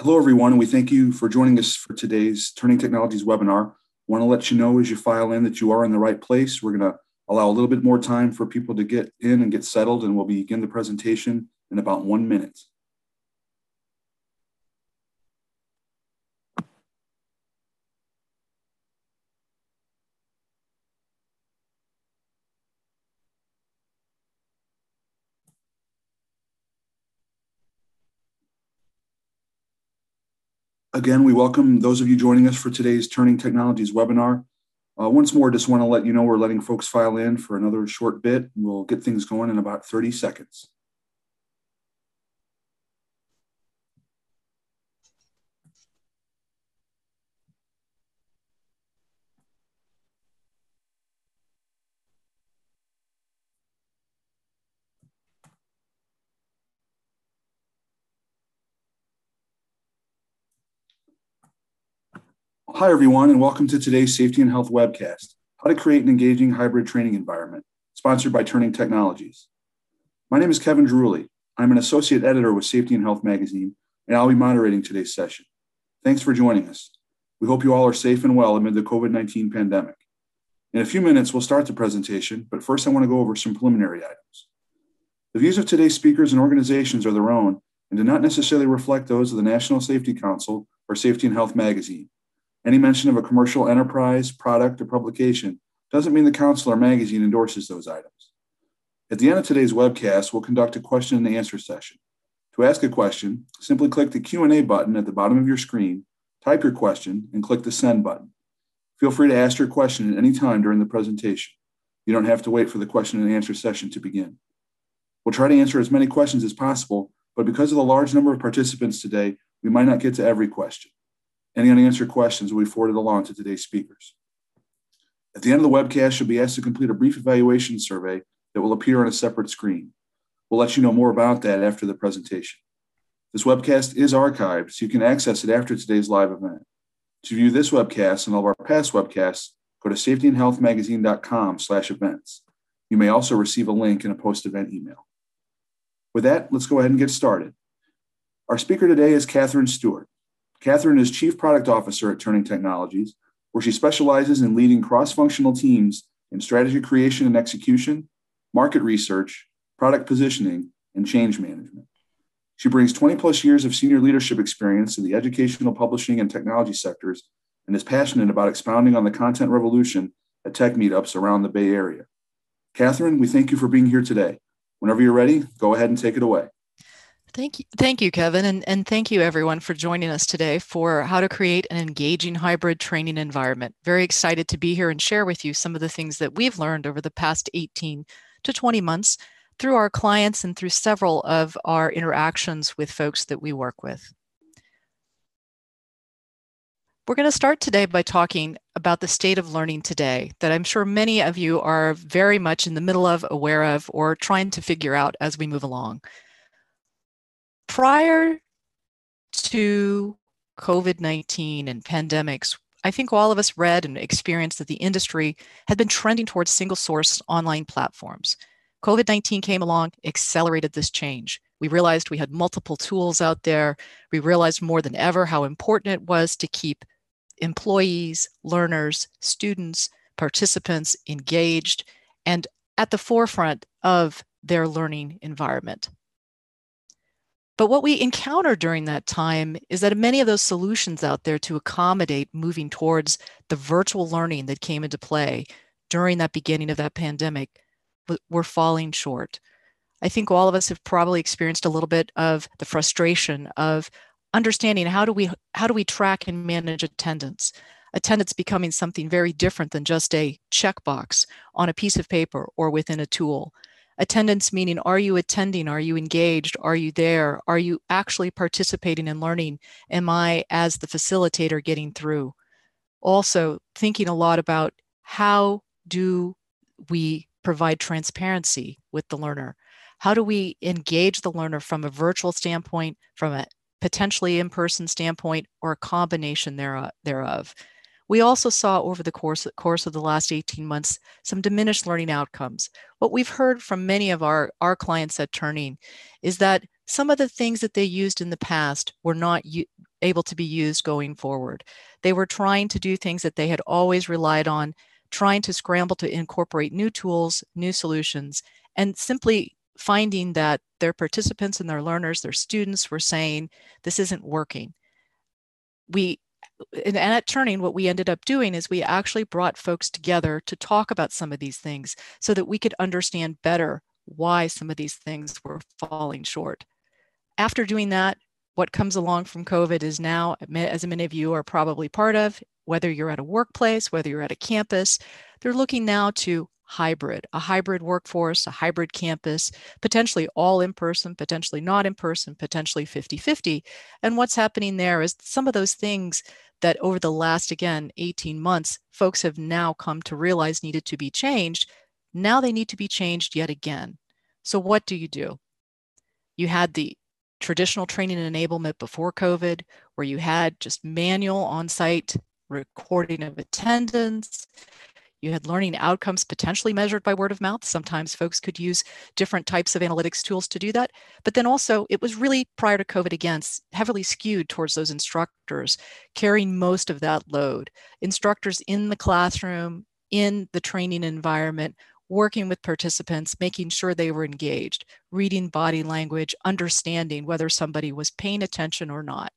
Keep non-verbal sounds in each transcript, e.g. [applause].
Hello, everyone, we thank you for joining us for today's Turning Technologies webinar. I want to let you know as you file in that you are in the right place. We're going to allow a little bit more time for people to get in and get settled, and we'll begin the presentation in about one minute. Again, we welcome those of you joining us for today's Turning Technologies webinar. Uh, once more, just want to let you know we're letting folks file in for another short bit. We'll get things going in about 30 seconds. Hi, everyone, and welcome to today's Safety and Health webcast, How to Create an Engaging Hybrid Training Environment, sponsored by Turning Technologies. My name is Kevin Druley. I'm an associate editor with Safety and Health magazine, and I'll be moderating today's session. Thanks for joining us. We hope you all are safe and well amid the COVID-19 pandemic. In a few minutes, we'll start the presentation, but first I want to go over some preliminary items. The views of today's speakers and organizations are their own and do not necessarily reflect those of the National Safety Council or Safety and Health magazine. Any mention of a commercial enterprise, product, or publication doesn't mean the council or magazine endorses those items. At the end of today's webcast, we'll conduct a question and answer session. To ask a question, simply click the Q&A button at the bottom of your screen, type your question, and click the send button. Feel free to ask your question at any time during the presentation. You don't have to wait for the question and answer session to begin. We'll try to answer as many questions as possible, but because of the large number of participants today, we might not get to every question. Any unanswered questions will be forwarded along to today's speakers. At the end of the webcast, you'll be asked to complete a brief evaluation survey that will appear on a separate screen. We'll let you know more about that after the presentation. This webcast is archived, so you can access it after today's live event. To view this webcast and all of our past webcasts, go to safetyandhealthmagazine.com slash events. You may also receive a link in a post-event email. With that, let's go ahead and get started. Our speaker today is Catherine Stewart. Catherine is Chief Product Officer at Turning Technologies, where she specializes in leading cross functional teams in strategy creation and execution, market research, product positioning, and change management. She brings 20 plus years of senior leadership experience in the educational, publishing, and technology sectors and is passionate about expounding on the content revolution at tech meetups around the Bay Area. Catherine, we thank you for being here today. Whenever you're ready, go ahead and take it away. Thank you, thank you, Kevin, and, and thank you everyone for joining us today for how to create an engaging hybrid training environment. Very excited to be here and share with you some of the things that we've learned over the past 18 to 20 months through our clients and through several of our interactions with folks that we work with. We're going to start today by talking about the state of learning today that I'm sure many of you are very much in the middle of, aware of, or trying to figure out as we move along prior to COVID 19 and pandemics, I think all of us read and experienced that the industry had been trending towards single source online platforms. COVID 19 came along, accelerated this change. We realized we had multiple tools out there. We realized more than ever how important it was to keep employees, learners, students, participants engaged and at the forefront of their learning environment. But what we encountered during that time is that many of those solutions out there to accommodate moving towards the virtual learning that came into play during that beginning of that pandemic were falling short. I think all of us have probably experienced a little bit of the frustration of understanding how do we how do we track and manage attendance attendance becoming something very different than just a checkbox on a piece of paper or within a tool Attendance meaning, are you attending? Are you engaged? Are you there? Are you actually participating in learning? Am I, as the facilitator, getting through? Also, thinking a lot about how do we provide transparency with the learner? How do we engage the learner from a virtual standpoint, from a potentially in person standpoint, or a combination thereof? We also saw over the course, course of the last 18 months some diminished learning outcomes. What we've heard from many of our, our clients at Turning is that some of the things that they used in the past were not able to be used going forward. They were trying to do things that they had always relied on, trying to scramble to incorporate new tools, new solutions, and simply finding that their participants and their learners, their students were saying, this isn't working. We and at Turning, what we ended up doing is we actually brought folks together to talk about some of these things so that we could understand better why some of these things were falling short. After doing that, what comes along from COVID is now, as many of you are probably part of, whether you're at a workplace, whether you're at a campus, they're looking now to hybrid, a hybrid workforce, a hybrid campus, potentially all in person, potentially not in person, potentially 50 50. And what's happening there is some of those things that over the last, again, 18 months, folks have now come to realize needed to be changed. Now they need to be changed yet again. So, what do you do? You had the traditional training and enablement before COVID, where you had just manual on site recording of attendance. You had learning outcomes potentially measured by word of mouth. Sometimes folks could use different types of analytics tools to do that. But then also, it was really prior to COVID again, heavily skewed towards those instructors carrying most of that load. Instructors in the classroom, in the training environment, working with participants, making sure they were engaged, reading body language, understanding whether somebody was paying attention or not.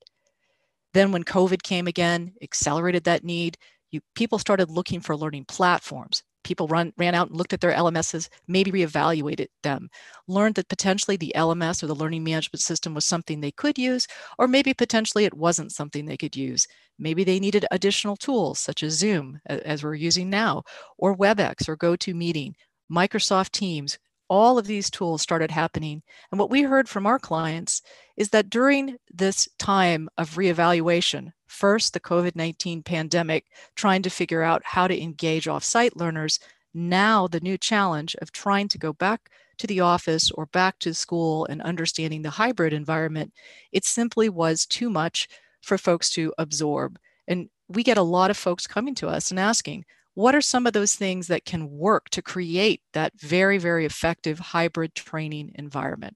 Then, when COVID came again, accelerated that need, you, people started looking for learning platforms. People run, ran out and looked at their LMSs, maybe reevaluated them, learned that potentially the LMS or the learning management system was something they could use, or maybe potentially it wasn't something they could use. Maybe they needed additional tools such as Zoom, as we're using now, or WebEx or GoToMeeting, Microsoft Teams, all of these tools started happening. And what we heard from our clients is that during this time of reevaluation, first the COVID 19 pandemic, trying to figure out how to engage offsite learners, now the new challenge of trying to go back to the office or back to school and understanding the hybrid environment, it simply was too much for folks to absorb. And we get a lot of folks coming to us and asking, what are some of those things that can work to create that very, very effective hybrid training environment?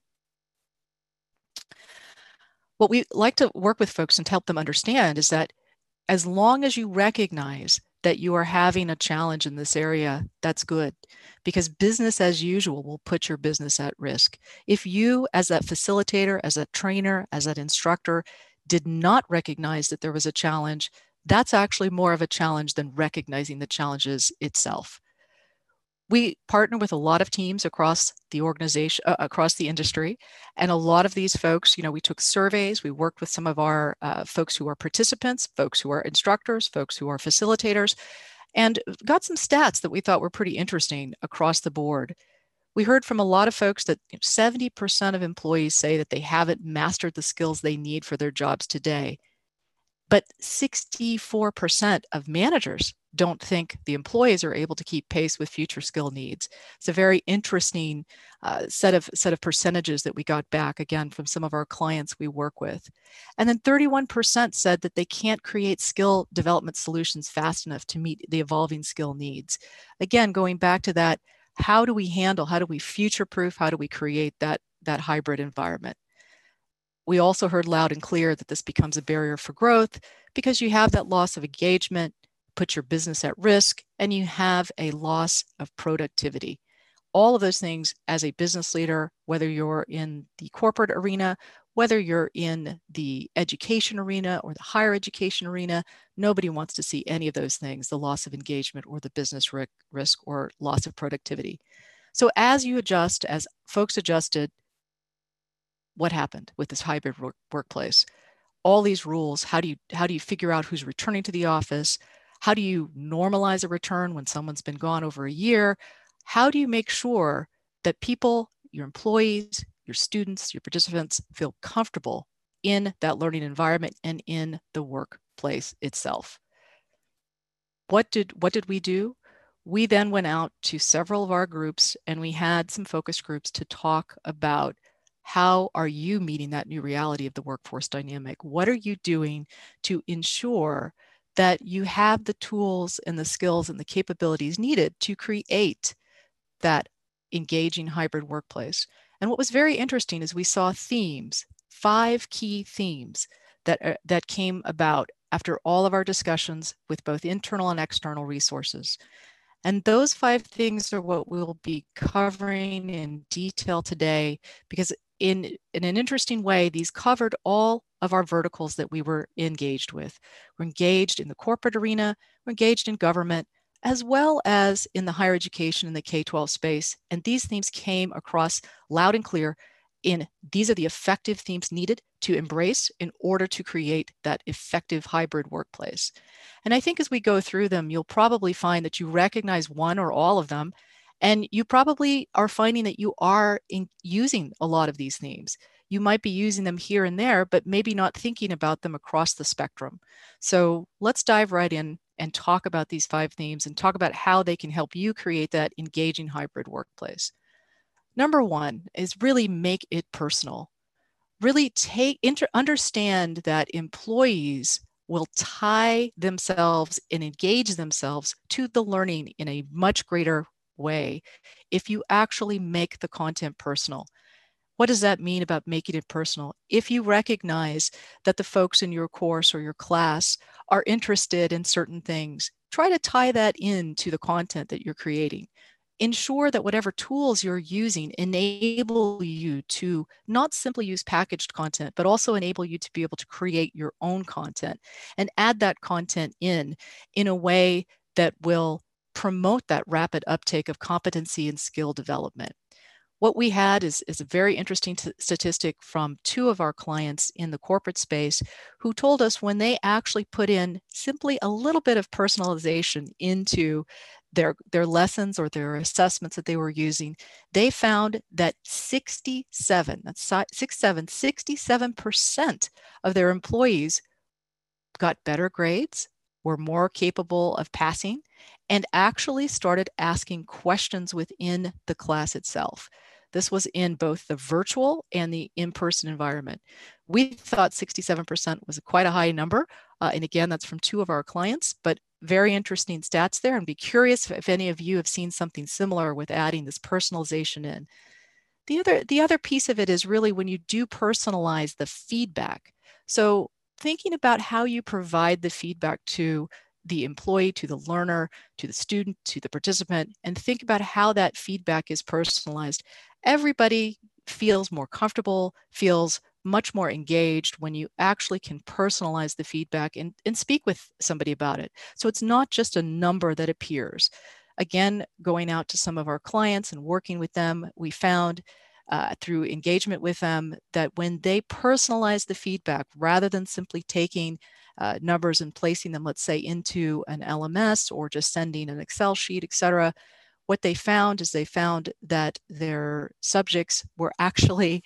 What we like to work with folks and help them understand is that as long as you recognize that you are having a challenge in this area, that's good because business as usual will put your business at risk. If you, as that facilitator, as that trainer, as that instructor, did not recognize that there was a challenge, that's actually more of a challenge than recognizing the challenges itself. We partner with a lot of teams across the organization, uh, across the industry, and a lot of these folks, you know, we took surveys, we worked with some of our uh, folks who are participants, folks who are instructors, folks who are facilitators, and got some stats that we thought were pretty interesting across the board. We heard from a lot of folks that 70% of employees say that they haven't mastered the skills they need for their jobs today. But 64% of managers don't think the employees are able to keep pace with future skill needs. It's a very interesting uh, set of set of percentages that we got back again from some of our clients we work with. And then 31% said that they can't create skill development solutions fast enough to meet the evolving skill needs. Again, going back to that, how do we handle, how do we future proof, how do we create that, that hybrid environment? We also heard loud and clear that this becomes a barrier for growth because you have that loss of engagement, put your business at risk, and you have a loss of productivity. All of those things as a business leader, whether you're in the corporate arena, whether you're in the education arena or the higher education arena, nobody wants to see any of those things the loss of engagement or the business risk or loss of productivity. So, as you adjust, as folks adjusted what happened with this hybrid work, workplace. All these rules how do you how do you figure out who's returning to the office? How do you normalize a return when someone's been gone over a year? How do you make sure that people your employees your students your participants feel comfortable in that learning environment and in the workplace itself? What did what did we do? We then went out to several of our groups and we had some focus groups to talk about how are you meeting that new reality of the workforce dynamic? What are you doing to ensure that you have the tools and the skills and the capabilities needed to create that engaging hybrid workplace? And what was very interesting is we saw themes, five key themes that, uh, that came about after all of our discussions with both internal and external resources. And those five things are what we'll be covering in detail today because in, in an interesting way, these covered all of our verticals that we were engaged with. We're engaged in the corporate arena, we're engaged in government, as well as in the higher education and the K 12 space. And these themes came across loud and clear in these are the effective themes needed to embrace in order to create that effective hybrid workplace. And I think as we go through them, you'll probably find that you recognize one or all of them and you probably are finding that you are using a lot of these themes. You might be using them here and there, but maybe not thinking about them across the spectrum. So let's dive right in and talk about these five themes and talk about how they can help you create that engaging hybrid workplace. Number one is really make it personal. Really take inter, understand that employees will tie themselves and engage themselves to the learning in a much greater way if you actually make the content personal. What does that mean about making it personal? If you recognize that the folks in your course or your class are interested in certain things, try to tie that into the content that you're creating. Ensure that whatever tools you're using enable you to not simply use packaged content, but also enable you to be able to create your own content and add that content in in a way that will promote that rapid uptake of competency and skill development. What we had is, is a very interesting t- statistic from two of our clients in the corporate space who told us when they actually put in simply a little bit of personalization into their, their lessons or their assessments that they were using, they found that 67, that's 67, 67% of their employees got better grades, were more capable of passing, and actually started asking questions within the class itself. This was in both the virtual and the in person environment. We thought 67% was quite a high number. Uh, and again, that's from two of our clients, but very interesting stats there. And be curious if, any of you have seen something similar with adding this personalization in. The other, the other piece of it is really when you do personalize the feedback. So thinking about how you provide the feedback to the employee, to the learner, to the student, to the participant, and think about how that feedback is personalized. Everybody feels more comfortable, feels much more engaged when you actually can personalize the feedback and, and speak with somebody about it. So it's not just a number that appears. Again, going out to some of our clients and working with them, we found uh, through engagement with them that when they personalize the feedback rather than simply taking uh, numbers and placing them, let's say, into an LMS or just sending an Excel sheet, et cetera, what they found is they found that their subjects were actually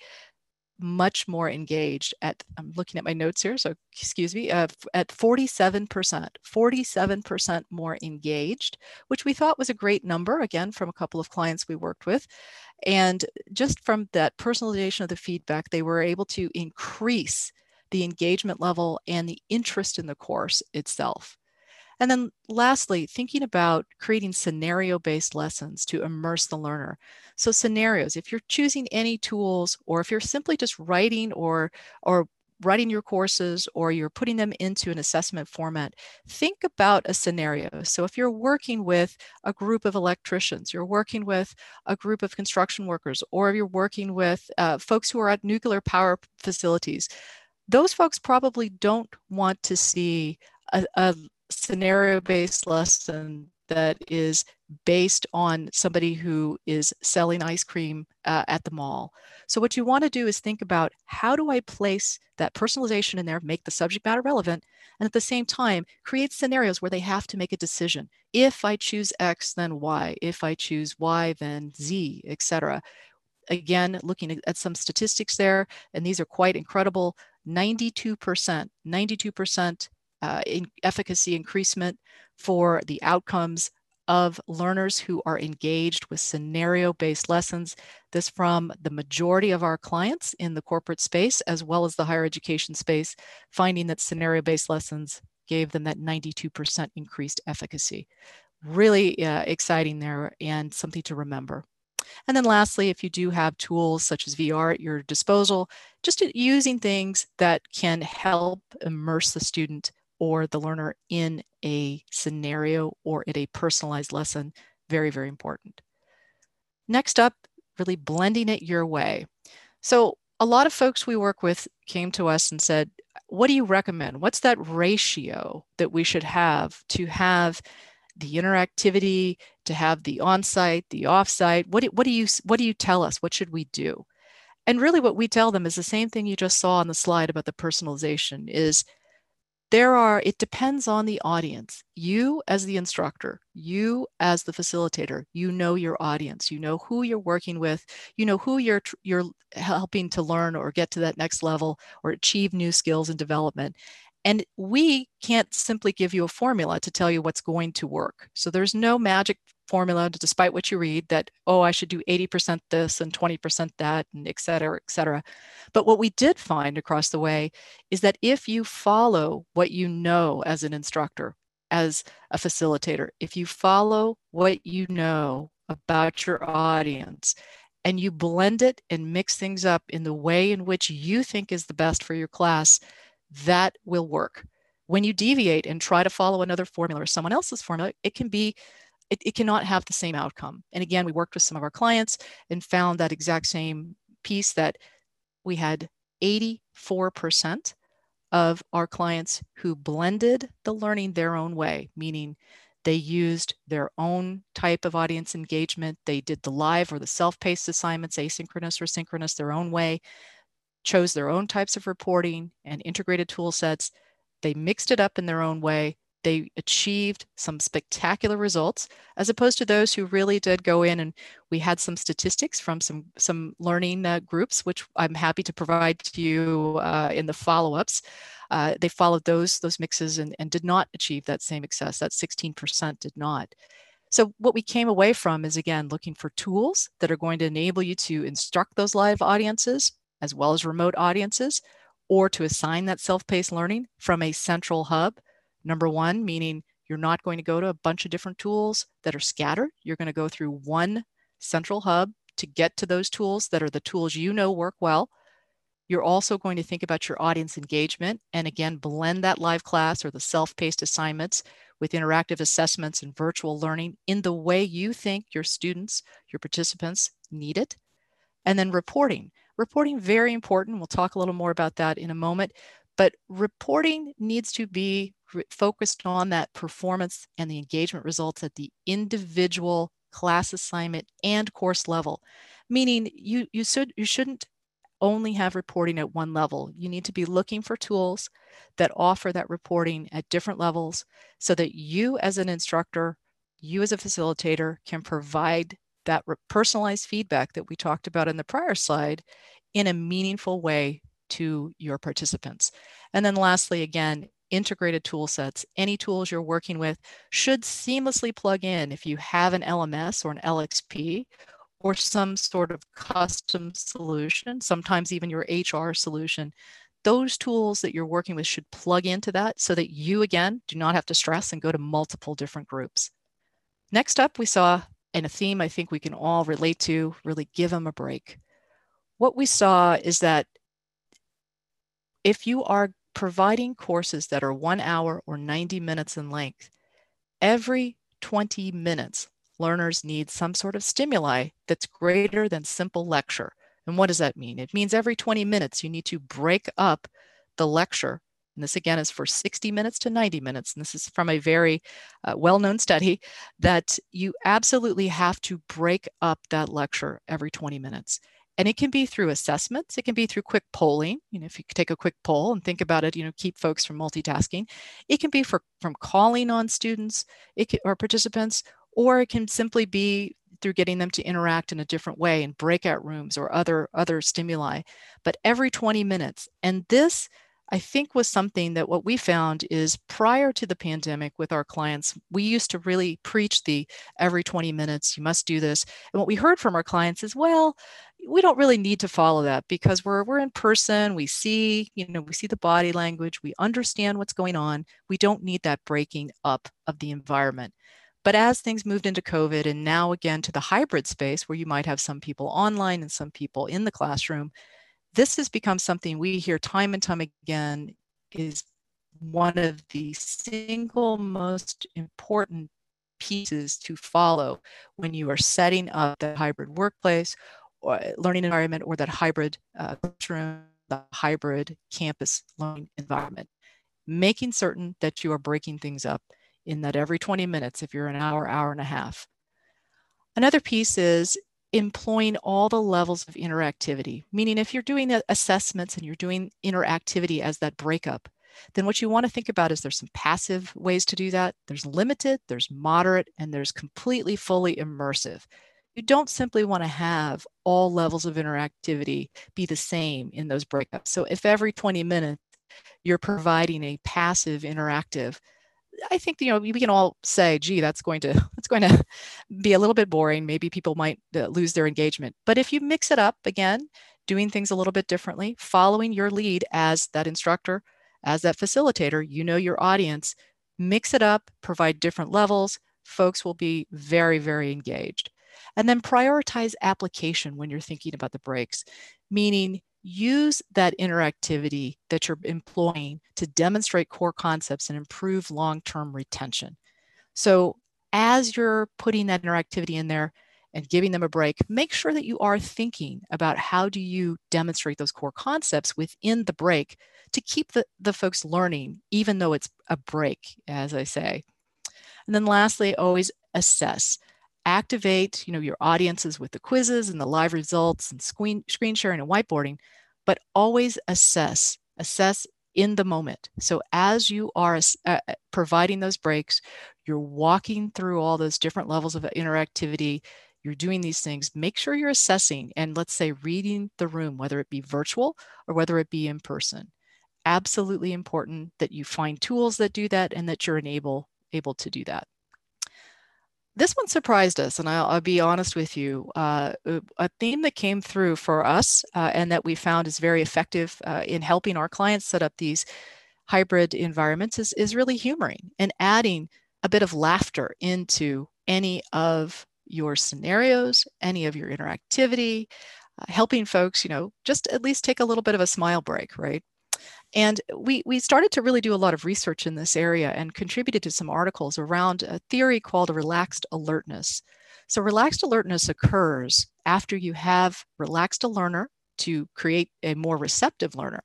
much more engaged at i'm looking at my notes here so excuse me uh, at 47% 47% more engaged which we thought was a great number again from a couple of clients we worked with. And just from that personalization of the feedback they were able to increase the engagement level and the interest in the course itself and then lastly, thinking about creating scenario based lessons to immerse the learner. So scenarios, if you're choosing any tools or if you're simply just writing or, or writing your courses or you're putting them into an assessment format, think about a scenario. So if you're working with a group of electricians, you're working with a group of construction workers, or if you're working with uh, folks who are at nuclear power facilities, those folks probably don't want to see a, a scenario based lesson that is based on somebody who is selling ice cream uh, at the mall. So, what you want to do is think about how do I place that personalization in there, make the subject matter relevant, and at the same time, create scenarios where they have to make a decision. If I choose X, then Y. If I choose Y, then Z, etc. Again, looking at some statistics there, and these are quite incredible 92%, 92% uh, in efficacy increasement for the outcomes of learners who are engaged with scenario based lessons. This from the majority of our clients in the corporate space, as well as the higher education space, finding that scenario based lessons gave them that 92% increased efficacy. Really uh, exciting there and something to remember. And then lastly, if you do have tools such as VR at your disposal, just using things that can help immerse the student or the learner in a scenario or in a personalized lesson, very, very important. Next up, really blending it your way. So a lot of folks we work with came to us and said, what do you recommend? What's that ratio that we should have to have the interactivity, to have the on-site, the off-site? What, what do you what do you tell us? What should we do? And really what we tell them is the same thing you just saw on the slide about the personalization is there are it depends on the audience. You as the instructor you as the facilitator you know your audience. You know who you're working with. You know who you're you're helping to learn or get to that next level or achieve new skills and development. And we can't simply give you a formula to tell you what's going to work. So there's no magic formula despite what you read that oh i should do 80% this and 20% that and et cetera et cetera. But what we did find across the way is that if you follow what you know as an instructor as a facilitator if you follow what you know about your audience and you blend it and mix things up in the way in which you think is the best for your class that will work. When you deviate and try to follow another formula or someone else's formula it can be it, it cannot have the same outcome. And again, we worked with some of our clients and found that exact same piece that we had 84% of our clients who blended the learning their own way, meaning they used their own type of audience engagement. They did the live or the self paced assignments, asynchronous or synchronous, their own way, chose their own types of reporting and integrated tool sets. They mixed it up in their own way they achieved some spectacular results as opposed to those who really did go in and we had some statistics from some some learning uh, groups which i'm happy to provide to you uh, in the follow-ups. Uh, they followed those those mixes and, and did not achieve that same success. That 16% did not. So what we came away from is again looking for tools that are going to enable you to instruct those live audiences as well as remote audiences or to assign that self-paced learning from a central hub Number one, meaning you're not going to go to a bunch of different tools that are scattered. You're going to go through one central hub to get to those tools that are the tools you know work well. You're also going to think about your audience engagement and again, blend that live class or the self paced assignments with interactive assessments and virtual learning in the way you think your students, your participants need it. And then reporting. Reporting, very important. We'll talk a little more about that in a moment. But reporting needs to be focused on that performance and the engagement results at the individual class assignment and course level. Meaning you you should you shouldn't only have reporting at one level. You need to be looking for tools that offer that reporting at different levels so that you as an instructor you as a facilitator can provide that personalized feedback that we talked about in the prior slide in a meaningful way to your participants and then lastly again integrated tool sets, any tools you're working with should seamlessly plug in if you have an LMS or an LXP or some sort of custom solution, sometimes even your HR solution. Those tools that you're working with should plug into that so that you, again, do not have to stress and go to multiple different groups. Next up, we saw, and a theme I think we can all relate to, really give them a break. What we saw is that if you are providing courses that are one hour or 90 minutes in length, every 20 minutes, learners need some sort of stimuli that's greater than simple lecture. And what does that mean? It means every 20 minutes, you need to break up the lecture. And this again is for 60 minutes to 90 minutes. And this is from a very uh, well known study that you absolutely have to break up that lecture every 20 minutes. And it can be through assessments, it can be through quick polling. You know, if you take a quick poll and think about it, you know, keep folks from multitasking. It can be for from calling on students it can, or participants, or it can simply be through getting them to interact in a different way in breakout rooms or other other stimuli but every 20 minutes and this I think was something that what we found is prior to the pandemic with our clients, we used to really preach the every 20 minutes, you must do this. And what we heard from our clients is, well, we don't really need to follow that because we're we're in person, we see, you know, we see the body language, we understand what's going on. We don't need that breaking up of the environment. But as things moved into COVID and now again to the hybrid space where you might have some people online and some people in the classroom, this has become something we hear time and time again is one of the single most important pieces to follow when you are setting up the hybrid workplace or learning environment or that hybrid uh, the hybrid campus learning environment. Making certain that you are breaking things up in that every 20 minutes, if you're an hour, hour and a half. Another piece is employing all the levels of interactivity, meaning if you're doing the assessments and you're doing interactivity as that breakup, then what you want to think about is there's some passive ways to do that. There's limited, there's moderate, and there's completely fully immersive. You don't simply want to have all levels of interactivity be the same in those breakups. So if every 20 minutes you're providing a passive interactive, I think you know we can all say, "Gee, that's going to [laughs] that's going to be a little bit boring. Maybe people might uh, lose their engagement." But if you mix it up again, doing things a little bit differently, following your lead as that instructor, as that facilitator, you know your audience, mix it up, provide different levels, folks will be very, very engaged. And then prioritize application when you're thinking about the breaks, meaning use that interactivity that you're employing to demonstrate core concepts and improve long term retention. So, as you're putting that interactivity in there and giving them a break, make sure that you are thinking about how do you demonstrate those core concepts within the break to keep the, the folks learning, even though it's a break, as I say. And then lastly, always assess. Activate, you know, your audiences with the quizzes and the live results and screen, screen sharing and whiteboarding, but always assess. Assess in the moment. So as you are uh, uh, providing those breaks, you're walking through all those different levels of interactivity. You're doing these things. Make sure you're assessing and let's say reading the room, whether it be virtual or whether it be in person absolutely important that you find tools that do that and that you're able, able to do that. This one surprised us, and I'll, I'll be honest with you. Uh, a theme that came through for us uh, and that we found is very effective uh, in helping our clients set up these hybrid environments is, is really humoring and adding a bit of laughter into any of your scenarios, any of your interactivity, uh, helping folks, you know, just at least take a little bit of a smile break, right? And we, we started to really do a lot of research in this area and contributed to some articles around a theory called relaxed alertness. So, relaxed alertness occurs after you have relaxed a learner to create a more receptive learner.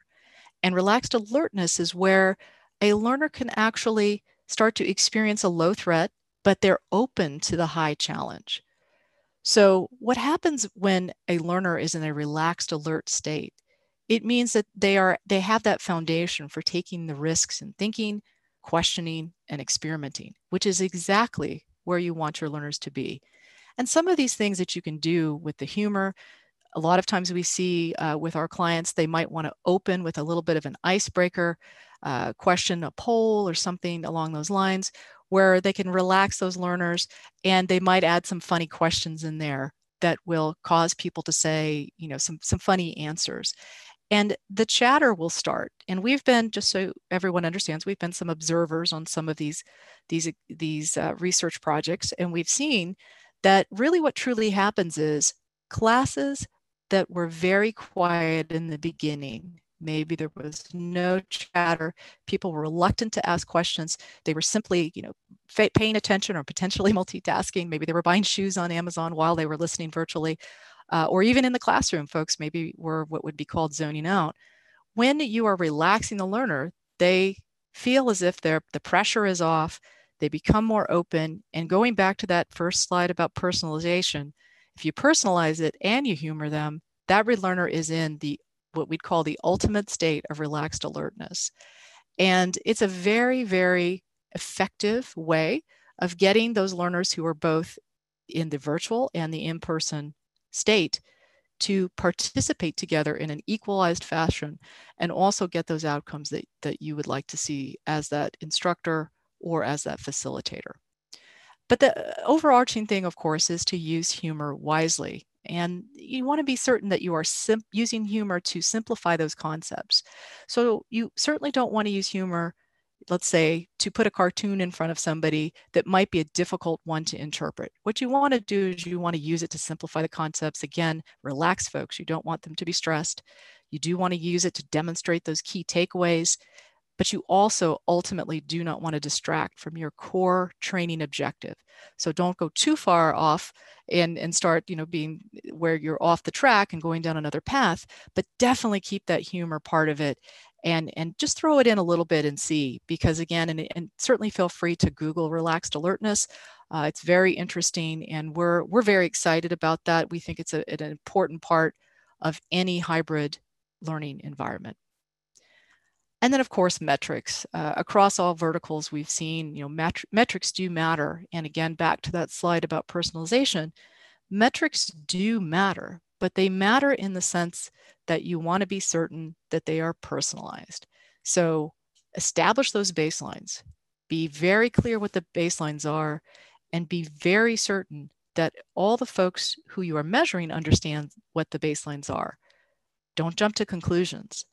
And relaxed alertness is where a learner can actually start to experience a low threat, but they're open to the high challenge. So, what happens when a learner is in a relaxed alert state it means that they are they have that foundation for taking the risks and thinking questioning and experimenting which is exactly where you want your learners to be. And some of these things that you can do with the humor a lot of times we see uh, with our clients they might want to open with a little bit of an icebreaker uh, question a poll or something along those lines where they can relax those learners and they might add some funny questions in there that will cause people to say you know some some funny answers and the chatter will start and we've been just so everyone understands we've been some observers on some of these these these uh, research projects and we've seen that really what truly happens is classes that were very quiet in the beginning maybe there was no chatter people were reluctant to ask questions they were simply you know paying attention or potentially [laughs] multitasking maybe they were buying shoes on amazon while they were listening virtually uh, or even in the classroom, folks maybe were what would be called zoning out. When you are relaxing the learner, they feel as if the pressure is off, they become more open. And going back to that first slide about personalization, if you personalize it and you humor them, that learner is in the what we'd call the ultimate state of relaxed alertness. And it's a very, very effective way of getting those learners who are both in the virtual and the in person state to participate together in an equalized fashion and also get those outcomes that, that you would like to see as that instructor or as that facilitator. But the overarching thing, of course, is to use humor wisely. And you want to be certain that you are using humor to simplify those concepts. So you certainly don't want to use humor let's say, to put a cartoon in front of somebody that might be a difficult one to interpret. What you want to do is you want to use it to simplify the concepts. Again, relax folks. You don't want them to be stressed. You do want to use it to demonstrate those key takeaways, but you also ultimately do not want to distract from your core training objective. So don't go too far off and, and start, you know, being where you're off the track and going down another path, but definitely keep that humor part of it and and just throw it in a little bit and see because again and, and certainly feel free to google relaxed alertness uh, it's very interesting and we're we're very excited about that. We think it's a, an important part of any hybrid learning environment. And then of course metrics uh, across all verticals we've seen you know met- metrics do matter and again back to that slide about personalization metrics do matter but they matter in the sense that you want to be certain that they are personalized. So establish those baselines, be very clear what the baselines are, and be very certain that all the folks who you are measuring understand what the baselines are. Don't jump to conclusions.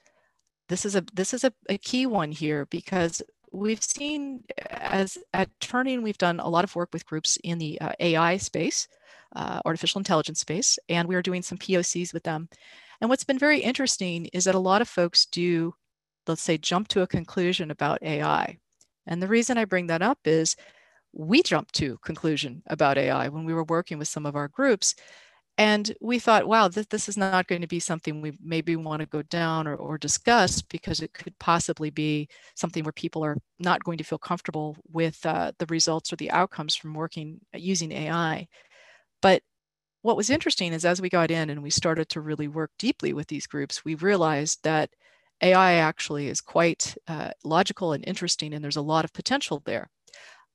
This is a this is a, a key one here because we've seen as at Turning, we've done a lot of work with groups in the uh, AI space, uh, artificial intelligence space, and we are doing some POCs with them. And what's been very interesting is that a lot of folks do, let's say, jump to a conclusion about AI. And the reason I bring that up is we jumped to conclusion about AI when we were working with some of our groups. And we thought, wow, this, this is not going to be something we maybe want to go down or, or discuss because it could possibly be something where people are not going to feel comfortable with uh, the results or the outcomes from working using AI. But what was interesting is as we got in and we started to really work deeply with these groups, we realized that AI actually is quite uh, logical and interesting, and there's a lot of potential there.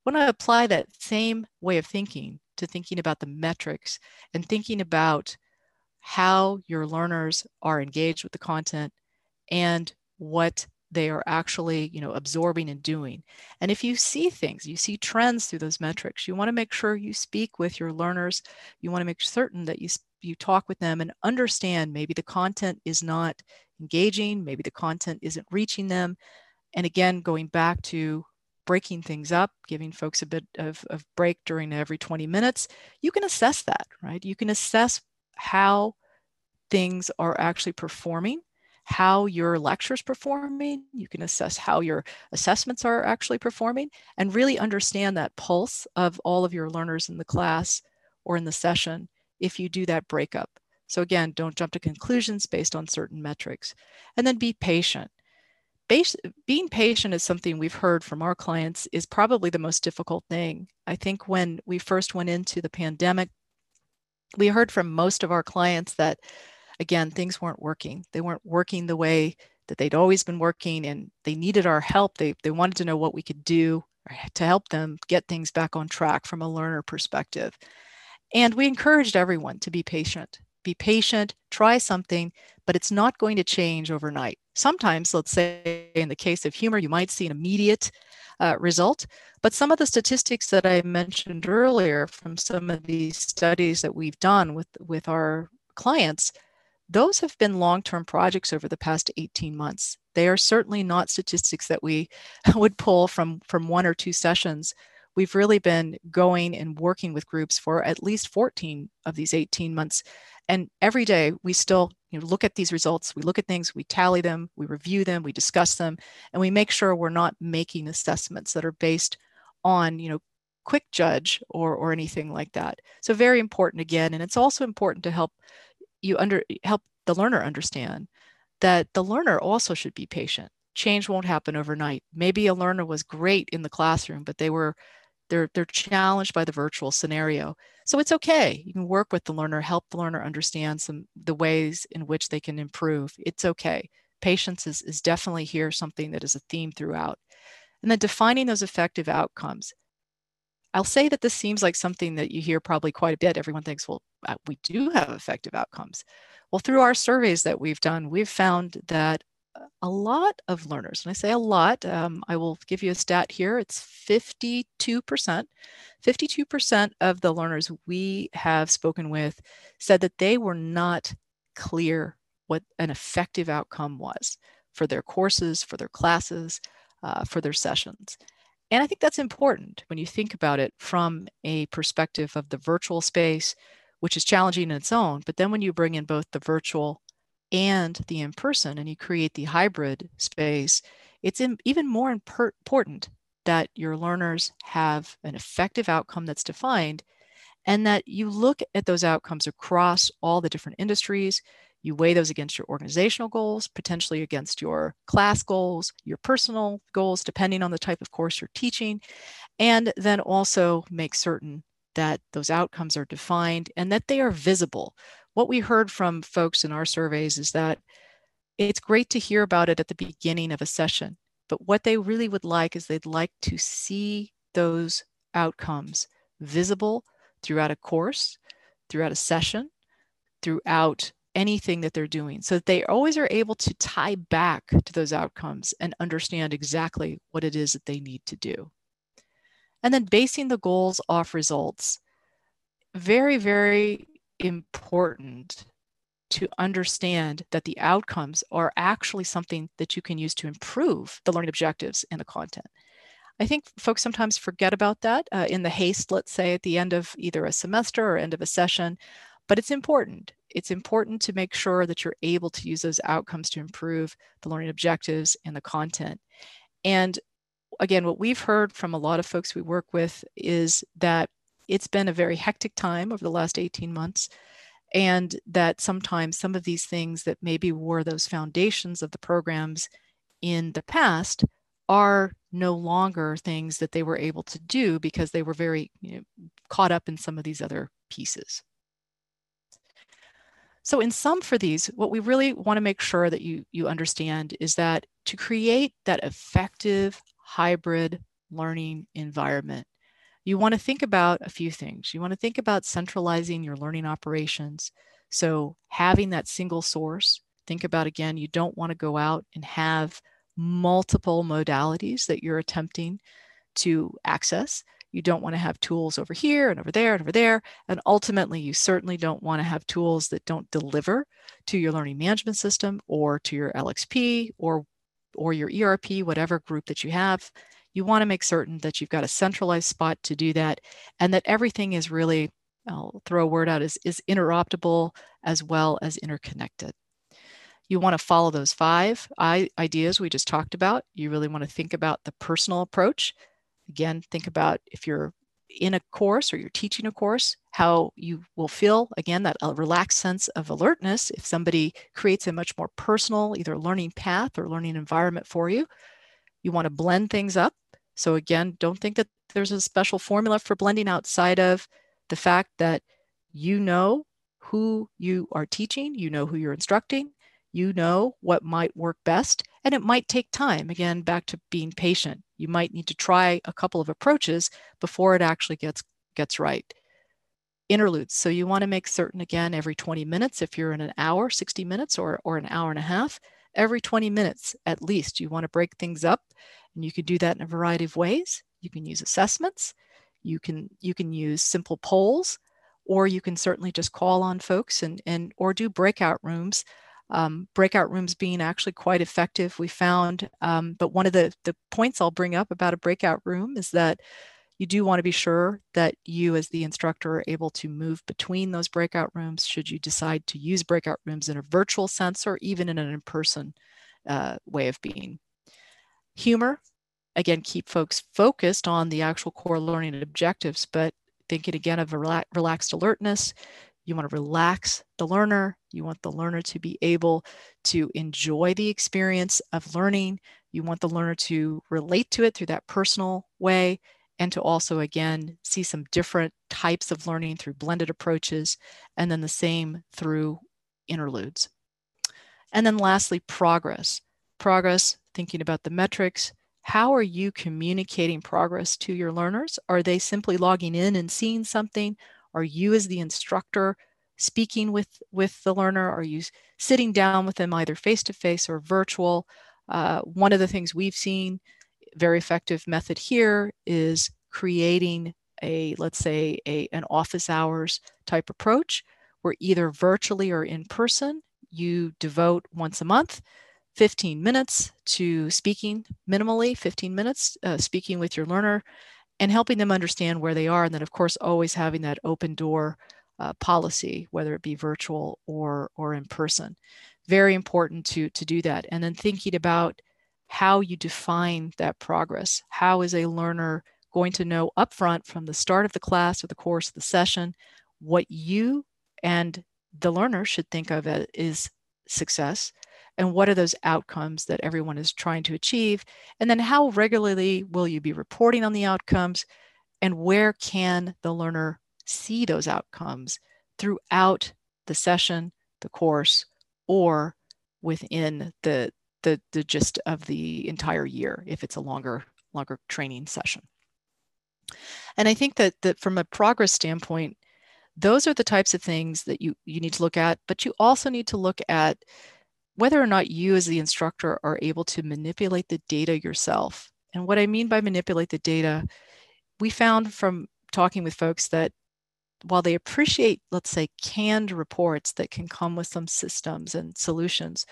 When I apply that same way of thinking to thinking about the metrics and thinking about how your learners are engaged with the content and what they are actually you know absorbing and doing. And if you see things you see trends through those metrics you want to make sure you speak with your learners. You want to make certain that you you talk with them and understand maybe the content is not engaging maybe the content isn't reaching them. And again going back to breaking things up giving folks a bit of, of break during every 20 minutes you can assess that right? You can assess how things are actually performing how your lectures performing. You can assess how your assessments are actually performing and really understand that pulse of all of your learners in the class or in the session if you do that breakup. So again, don't jump to conclusions based on certain metrics. And then be patient. Base, being patient is something we've heard from our clients is probably the most difficult thing. I think when we first went into the pandemic, we heard from most of our clients that again, things weren't working. They weren't working the way that they'd always been working and they needed our help. They, they wanted to know what we could do to help them get things back on track from a learner perspective. And we encouraged everyone to be patient. Be patient, try something, but it's not going to change overnight. Sometimes, let's say in the case of humor, you might see an immediate uh, result. But some of the statistics that I mentioned earlier from some of these studies that we've done with, with our clients those have been long-term projects over the past 18 months. They are certainly not statistics that we [laughs] would pull from, from one or two sessions. We've really been going and working with groups for at least 14 of these 18 months. And every day we still you know, look at these results, we look at things, we tally them, we review them, we discuss them, and we make sure we're not making assessments that are based on, you know, quick judge or, or anything like that. So very important again. And it's also important to help you under help the learner understand that the learner also should be patient. Change won't happen overnight. Maybe a learner was great in the classroom, but they were they're they're challenged by the virtual scenario. So it's okay. You can work with the learner, help the learner understand some the ways in which they can improve. It's okay. Patience is, is definitely here something that is a theme throughout. And then defining those effective outcomes. I'll say that this seems like something that you hear probably quite a bit. Everyone thinks, well, uh, we do have effective outcomes. Well, through our surveys that we've done, we've found that a lot of learners, and I say a lot, um, I will give you a stat here. It's 52%. 52% of the learners we have spoken with said that they were not clear what an effective outcome was for their courses, for their classes. uh, for their sessions. And I think that's important when you think about it from a perspective of the virtual space, which is challenging in its own. But then when you bring in both the virtual and the in person and you create the hybrid space, it's in, even more imper- important that your learners have an effective outcome that's defined and that you look at those outcomes across all the different industries. You weigh those against your organizational goals, potentially against your class goals, your personal goals, depending on the type of course you're teaching, and then also make certain that those outcomes are defined and that they are visible. What we heard from folks in our surveys is that it's great to hear about it at the beginning of a session but what they really would like is they'd like to see those outcomes visible throughout a course, throughout a session, throughout anything that they're doing so that they always are able to tie back to those outcomes and understand exactly what it is that they need to do. And then basing the goals off results, very, very important to understand that the outcomes are actually something that you can use to improve the learning objectives and the content. I think folks sometimes forget about that uh, in the haste, let's say, at the end of either a semester or end of a session, but it's important. It's important to make sure that you're able to use those outcomes to improve the learning objectives and the content. And again, what we've heard from a lot of folks we work with is that it's been a very hectic time over the last 18 months and that sometimes some of these things that maybe were those foundations of the programs in the past are no longer things that they were able to do because they were very you know, caught up in some of these other pieces. So in sum for these, what we really want to make sure that you, you understand is that to create that effective hybrid learning environment, you want to think about a few things. You want to think about centralizing your learning operations. So, having that single source, think about again, you don't want to go out and have multiple modalities that you're attempting to access. You don't want to have tools over here and over there and over there. And ultimately, you certainly don't want to have tools that don't deliver to your learning management system or to your LXP or, or your ERP, whatever group that you have you want to make certain that you've got a centralized spot to do that and that everything is really, I'll throw a word out, is, is interoperable as well as interconnected. You want to follow those five ideas we just talked about. You really want to think about the personal approach. Again, think about if you're in a course or you're teaching a course, how you will feel again that a relaxed sense of alertness if somebody creates a much more personal either learning path or learning environment for you. You want to blend things up so again, don't think that there's a special formula for blending outside of the fact that you know who you are teaching, you know who you're instructing, you know what might work best, and it might take time. Again, back to being patient. You might need to try a couple of approaches before it actually gets gets right. Interludes. So you want to make certain again every 20 minutes, if you're in an hour, 60 minutes, or, or an hour and a half, every 20 minutes at least, you want to break things up and you can do that in a variety of ways. You can use assessments, you can you can use simple polls, or you can certainly just call on folks and and or do breakout rooms. Um, breakout rooms being actually quite effective, we found. Um, but one of the the points I'll bring up about a breakout room is that you do want to be sure that you as the instructor are able to move between those breakout rooms should you decide to use breakout rooms in a virtual sense or even in an in-person uh, way of being humor again keep folks focused on the actual core learning objectives but thinking again of a rela- relaxed alertness you want to relax the learner you want the learner to be able to enjoy the experience of learning you want the learner to relate to it through that personal way and to also again see some different types of learning through blended approaches and then the same through interludes and then lastly progress progress thinking about the metrics. How are you communicating progress to your learners? Are they simply logging in and seeing something? Are you, as the instructor, speaking with, with the learner? Are you sitting down with them either face to face or virtual? Uh, one of the things we've seen, very effective method here, is creating a, let's say, a, an office hours type approach where either virtually or in person, you devote once a month 15 minutes to speaking minimally 15 minutes uh, speaking with your learner and helping them understand where they are and then of course always having that open door uh, policy whether it be virtual or or in person. Very important to to do that. And then thinking about how you define that progress. How is a learner going to know upfront from the start of the class or the course of the session what you and the learner should think of as success and what are those outcomes that everyone is trying to achieve? And then how regularly will you be reporting on the outcomes? And where can the learner see those outcomes throughout the session the course or within the the, the gist of the entire year if it's a longer longer training session? And i think that that from a progress standpoint those are the types of things that you you need to look at but you also need to look at whether or not you as the instructor are able to manipulate the data yourself. And what I mean by manipulate the data, we found from talking with folks that while they appreciate, let's say, canned reports that can come with some systems and solutions,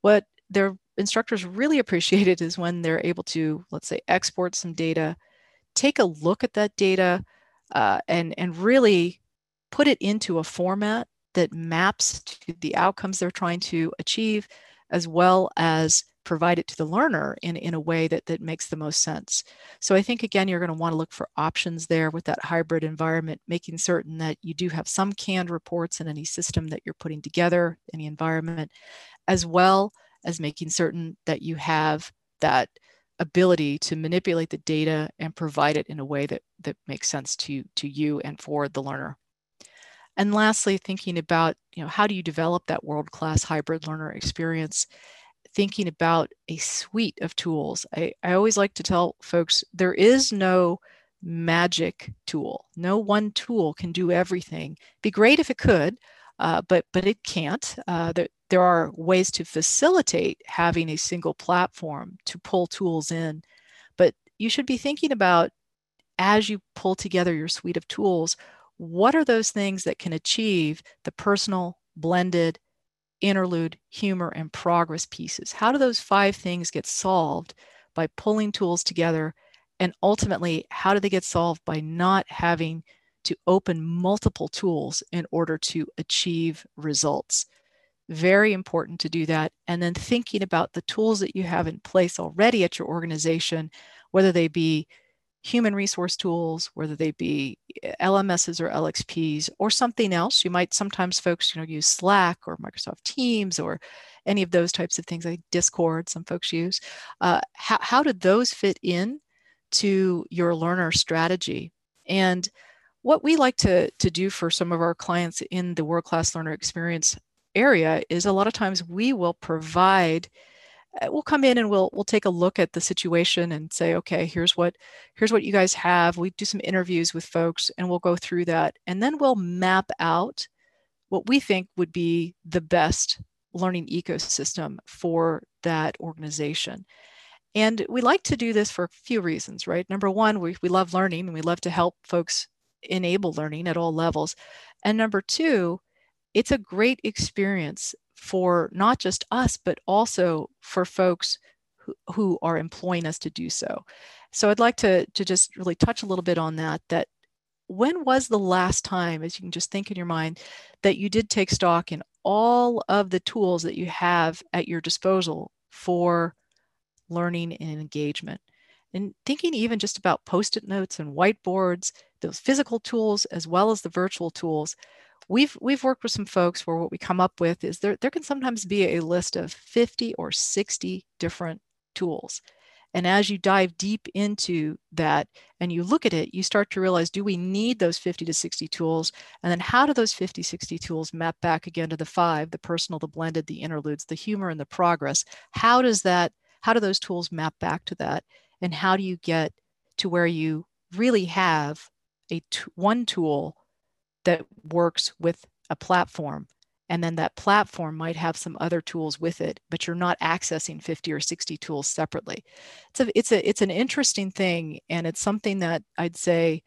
what their instructors really [laughs] appreciated is when they're able to, let's say, export some data, take a look at that data, uh, and, and really put it into a format that maps to the outcomes they're trying to achieve, as well as provide it to the learner in, in a way that, that makes the most sense. So I think, again, you're going to want to look for options there with that hybrid environment, making certain that you do have some canned reports in any system that you're putting together, any environment, as well as making certain that you have that ability to manipulate the data and provide it in a way that, that makes sense to, to you and for the learner. And lastly, thinking about, you know, how do you develop that world-class hybrid learner experience? Thinking about a suite of tools. I, I always like to tell folks there is no magic tool. No one tool can do everything. Be great if it could, uh, but but it can't. Uh, there, there are ways to facilitate having a single platform to pull tools in, but you should be thinking about as you pull together your suite of tools, what are those things that can achieve the personal, blended, interlude, humor, and progress pieces? How do those five things get solved by pulling tools together? And ultimately, how do they get solved by not having to open multiple tools in order to achieve results? Very important to do that. And then thinking about the tools that you have in place already at your organization, whether they be human resource tools, whether they be eh, LMSs or LXPs or something else. You might sometimes folks, you know, use Slack or Microsoft Teams or any of those types of things like Discord, some folks use. Uh, how, how did those fit in to your learner strategy? And what we like to, to do for some of our clients in the world-class learner experience area is a lot of times we will provide Uh, we'll come in and we'll we'll take a look at the situation and say okay here's what here's what you guys have. We do some interviews with folks and we'll go through that and then we'll map out what we think would be the best learning ecosystem for that organization. And we like to do this for a few reasons right? Number one we, we love learning and we love to help folks enable learning at all levels. And number two it's a great experience for not just us, but also for folks who, who are employing us to do so. So I'd like to, to just really touch a little bit on that, that when was the last time, as you can just think in your mind, that you did take stock in all of the tools that you have at your disposal for learning and engagement? And thinking even just about post it notes and whiteboards, those physical tools as well as the virtual tools, we've we've worked with some folks where what we come up with is there there can sometimes be a list of 50 or 60 different tools. And as you dive deep into that and you look at it you start to realize do we need those 50 to 60 tools? And then how do those 50 60 tools map back again to the five the personal the blended the interludes the humor and the progress? How does that how do those tools map back to that? And how do you get to where you really have a t- one tool that works with a platform. And then that platform might have some other tools with it, but you're not accessing 50 or 60 tools separately. It's a, it's a, it's an interesting thing. And it's something that I'd say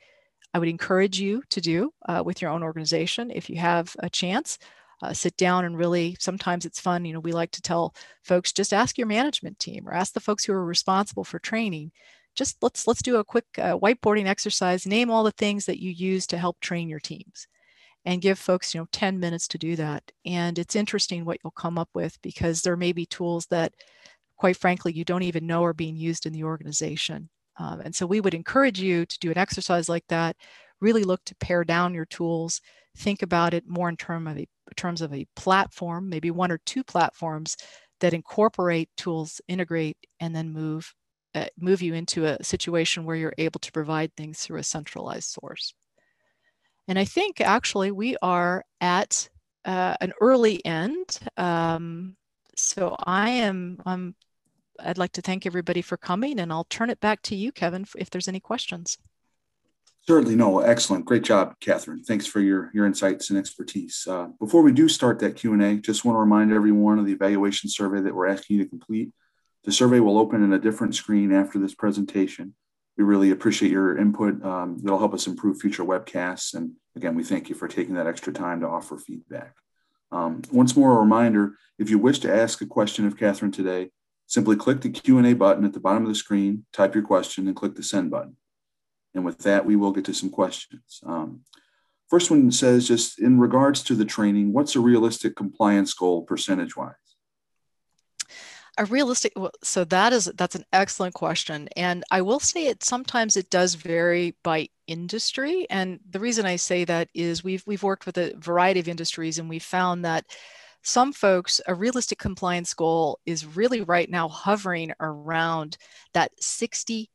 I would encourage you to do uh, with your own organization if you have a chance. uh, sit down and really sometimes it's fun you know we like to tell folks just ask your management team or ask the folks who are responsible for training just let's let's do a quick uh, whiteboarding exercise name all the things that you use to help train your teams and give folks you know 10 minutes to do that. And it's interesting what you'll come up with because there may be tools that quite frankly you don't even know are being used in the organization. Um, and so we would encourage you to do an exercise like that really look to pare down your tools think about it more in term of a, terms of a platform maybe one or two platforms that incorporate tools integrate and then move uh, move you into a situation where you're able to provide things through a centralized source and I think actually we are at uh, an early end. Um, so I am, um, I'd like to thank everybody for coming and I'll turn it back to you, Kevin, if there's any questions. Certainly, no, excellent, great job, Catherine. Thanks for your your insights and expertise. Uh, before we do start that Q and A, just want to remind everyone of the evaluation survey that we're asking you to complete. The survey will open in a different screen after this presentation we really appreciate your input. Um, it'll help us improve future webcasts. And again, we thank you for taking that extra time to offer feedback. Um, once more, a reminder, if you wish to ask a question of Catherine today, simply click the Q&A button at the bottom of the screen, type your question, and click the send button. And with that, we will get to some questions. Um, first one says, just in regards to the training, what's a realistic compliance goal percentage-wise? A realistic so that is that's an excellent question and i will say it sometimes it does vary by industry and the reason i say that is we've we've worked with a variety of industries and we've found that some folks a realistic compliance goal is really right now hovering around that 63%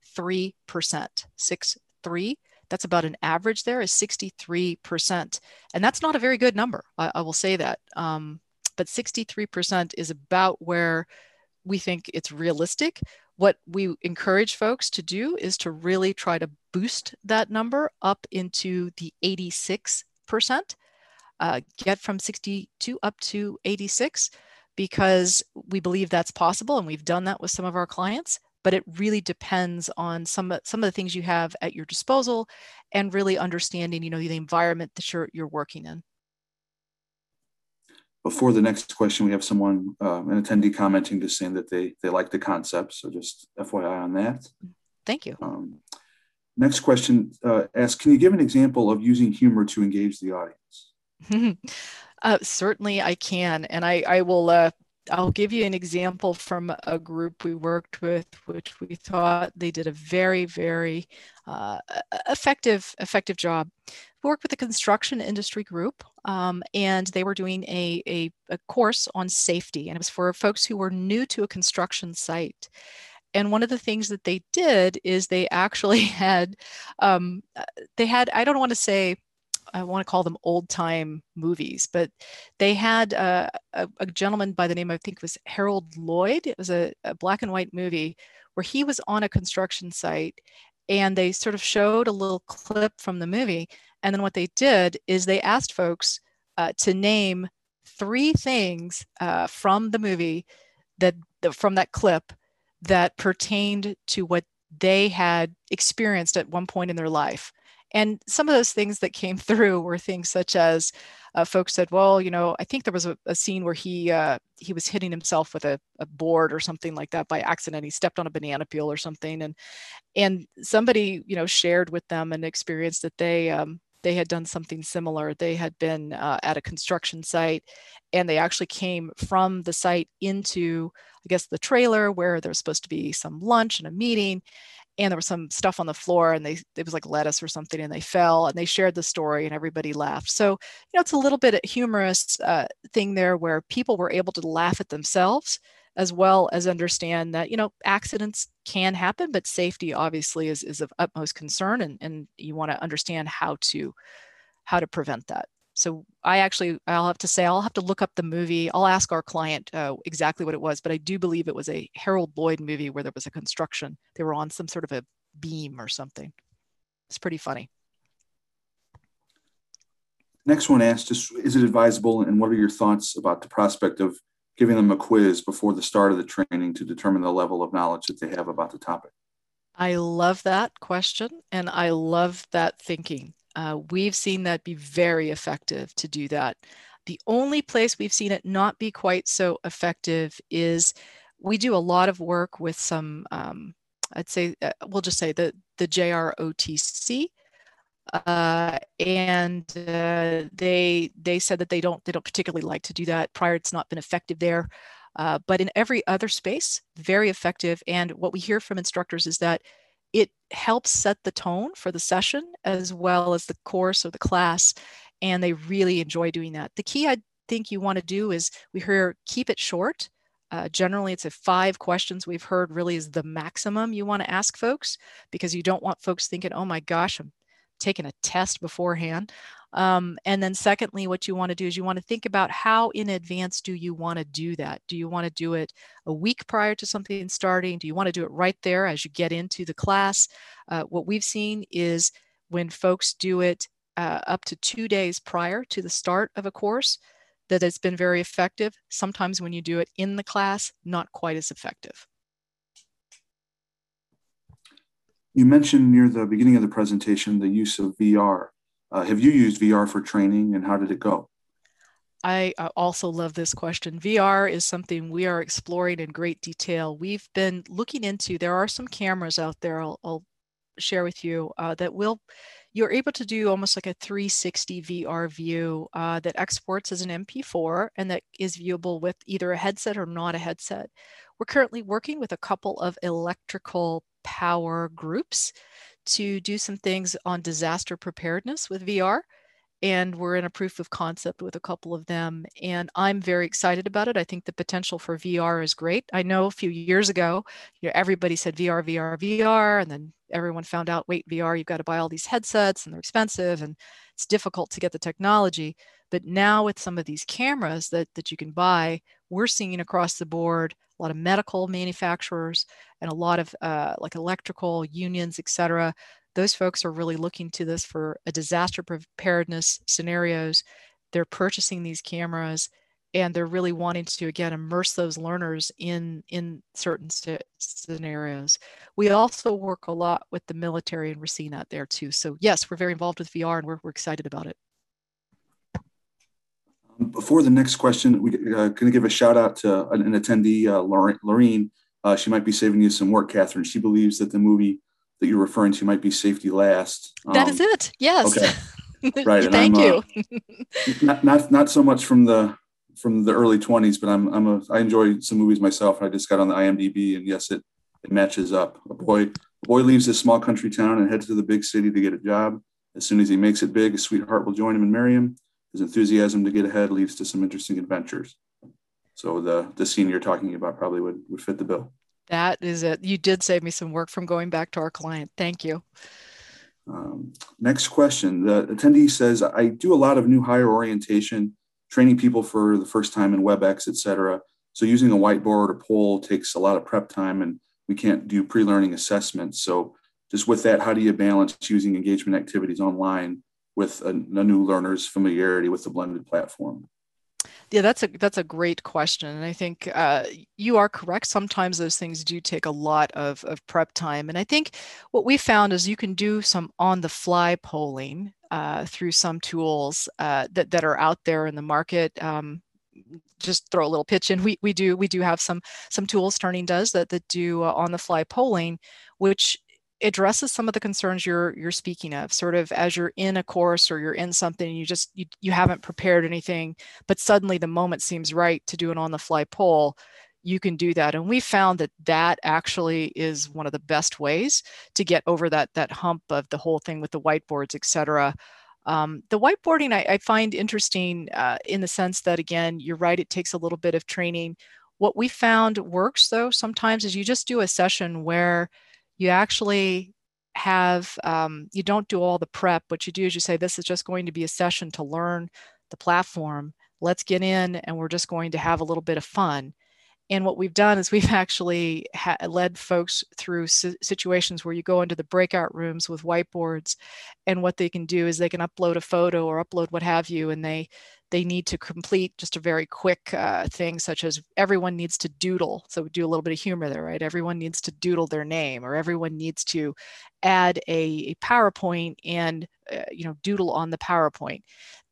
6 3 that's about an average there is 63% and that's not a very good number i, I will say that um, but 63% is about where we think it's realistic. What we encourage folks to do is to really try to boost that number up into the 86%, uh, get from 62 up to 86, because we believe that's possible. And we've done that with some of our clients but it really depends on some some of the things you have at your disposal and really understanding you know the environment that you're you're working in before the next question, we have someone, uh, an attendee commenting just saying that they, they like the concept. So just FYI on that. Thank you. Um, next question uh, asks, can you give an example of using humor to engage the audience? [laughs] uh, certainly I can. And I, I will, uh, I'll give you an example from a group we worked with, which we thought they did a very, very uh, effective, effective job. We worked with a construction industry group, um, and they were doing a, a, a course on safety, and it was for folks who were new to a construction site. And one of the things that they did is they actually [laughs] had, um, uh, they had, I don't want to say I want to call them old time movies, but they had uh, a, a, gentleman by the name, I think was Harold Lloyd. It was a, a, black and white movie where he was on a construction site and they sort of showed a little clip from the movie. And then what they did is they asked folks uh, to name three things uh, from the movie that from that clip that pertained to what they had experienced at one point in their life. And some of those things that came [laughs] through were things such as uh, folks said, well, you know, I think there was a, a scene where he uh, he was hitting himself with a, a, board or something like that by accident. He stepped on a banana peel or something, and and somebody you know shared with them an experience that they um, they had done something similar. They had been uh, at a construction site, and they actually came from the site into, I guess, the trailer where there was supposed to be some lunch and a meeting, and there was some stuff on the floor and they it was like lettuce or something and they fell and they shared the story and everybody laughed so you know it's a little bit humorous uh, thing there where people were able to laugh at themselves as well as understand that you know accidents can happen but safety obviously is, is of utmost concern and, and you want to understand how to how to prevent that so I actually, I'll have to say, I'll have to look up the movie. I'll ask our client uh, exactly what it was, but I do believe it was a Harold Lloyd movie where there was a construction. They were on some sort of a beam or something. It's pretty funny. Next one asked, is it advisable and what are your thoughts about the prospect of giving them a quiz before the start of the training to determine the level of knowledge that they have about the topic? I love that question and I love that thinking. Uh, we've seen that be very effective to do that. The only place we've seen it not be quite so effective is we do a lot of work with some, um, I'd say, uh, we'll just say the, the JROTC. Uh, and uh, they they said that they don't they don't particularly like to do that. Prior it's not been effective there. Uh, but in every other space very effective. And what we hear from instructors is that it helps set the tone for the session as well as the course or the class and they really enjoy doing that. The key i think you want to do is we hear keep it short. Uh, generally, it's a five questions we've heard really is the maximum you want to ask folks because you don't want folks thinking, oh my gosh, I'm taking a test beforehand. Um, and then secondly, what you want to do is you want to think about how in advance do you want to do that? Do you want to do it a week prior to something starting? Do you want to do it right there as you get into the class? Uh, what we've seen is when folks do it uh, up to two days prior to the start of a course, that it's been very effective. Sometimes when you do it in the class, not quite as effective. You mentioned near the beginning of the presentation the use of VR. Uh, have you used VR for training and how did it go? I also love this question. VR is something we are exploring in great detail. We've been looking into, there are some cameras out there I'll, I'll share with you uh, that will you're able to do almost like a 360 VR view uh, that exports as an MP4 and that is viewable with either a headset or not a headset. We're currently working with a couple of electrical power groups to do some things on disaster preparedness with VR and we're in a proof of concept with a couple of them. And i'm very excited about it. I think the potential for vr is great. I know a few years ago you know everybody said vr vr vr and then everyone found out wait vr you've got to buy all these headsets and they're expensive and it's difficult to get the technology. But now with some of these cameras that, that you can buy we're seeing across the board a lot of medical manufacturers and a lot of uh, like electrical unions et cetera. Those folks are really looking to this for a disaster preparedness scenarios. They're purchasing these cameras and they're really wanting to again immerse those learners in in certain st- scenarios. We also work a lot with the military and we're seeing that there too. So yes we're very involved with vr and we're, we're excited about it before the next question we're uh, going to give a shout out to an, an attendee uh, Lorraine. Uh, she might be saving you some work catherine she believes that the movie that you're referring to might be safety last. Um, that is um, it. Yes. Okay. [laughs] Right. Thank you. Uh, [laughs] not, not not so much from the from the early 20s, but I'm I'm a I enjoy some movies myself. I just got on the IMDb, and yes, it it matches up. A boy a boy leaves his small country town and heads to the big city to get a job. As soon as he makes it big, a sweetheart will join him and marry him. His enthusiasm to get ahead leads to some interesting adventures. So the the scene you're talking about probably would would fit the bill. That is it. You did save me some work from going back to our client. Thank you. Um, next question. The attendee says, I do a lot of new hire orientation, training people for the first time in WebEx, et cetera. So using a whiteboard or poll takes a lot of prep time and we can't do pre-learning assessments. So just with that, how do you balance using engagement activities online with a, a new learner's familiarity with the blended platform? Yeah, that's a that's a great question, and I think uh, you are correct. Sometimes those things do take a lot of of prep time, and I think what we found is you can do some on the fly polling uh, through some tools uh, that that are out there in the market. Um, just throw a little pitch in. We we do we do have some some tools. Turning does that that do uh, on the fly polling, which addresses some of the concerns you're you're speaking of sort of as you're in a course or you're in something you just you, you haven't prepared anything but suddenly the moment seems right to do an on the fly poll you can do that. And we found that that actually is one of the best ways to get over that that hump of the whole thing with the whiteboards et cetera. Um, the whiteboarding I, I find interesting uh, in the sense that again you're right it takes a little bit of training. What we found works though sometimes is you just do a session where you actually have um, you don't do all the prep. What you do is you say this is just going to be a session to learn the platform. Let's get in and we're just going to have a little bit of fun. And what we've done is we've [laughs] actually ha- led folks through situations where you go into the breakout rooms with whiteboards, and what they can do is they can upload a photo or upload what have you, and they they need to complete just a very quick uh, thing, such as everyone needs to doodle. So we do a little bit of humor there, right? Everyone needs to doodle their name, or everyone needs to add a, a PowerPoint and uh, you know doodle on the PowerPoint.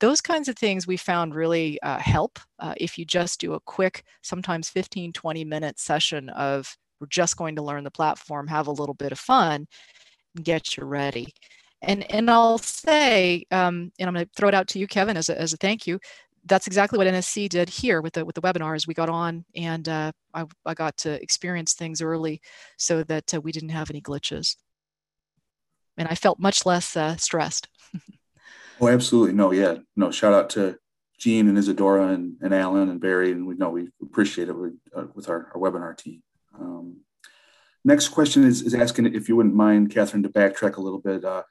Those kinds of things we found really uh, help uh, if you just do a quick, sometimes 15, 20 minute session of we're just going to learn the platform, have a little bit of fun, and get you ready. And and I'll say, um, and I'm going to throw it out to you, Kevin, as a, as a thank you. That's exactly what NSC did here with the with the webinars. We got on, and uh, I, I got to experience things early, so that uh, we didn't have any glitches, and I felt much less uh, stressed. [laughs] oh, absolutely, no, yeah, no. Shout out to Gene and Isadora and, and Alan and Barry, and we know we appreciate it with, uh, with our, our webinar team. Um, next question is, is asking if you wouldn't mind, Catherine, to backtrack a little bit. Uh,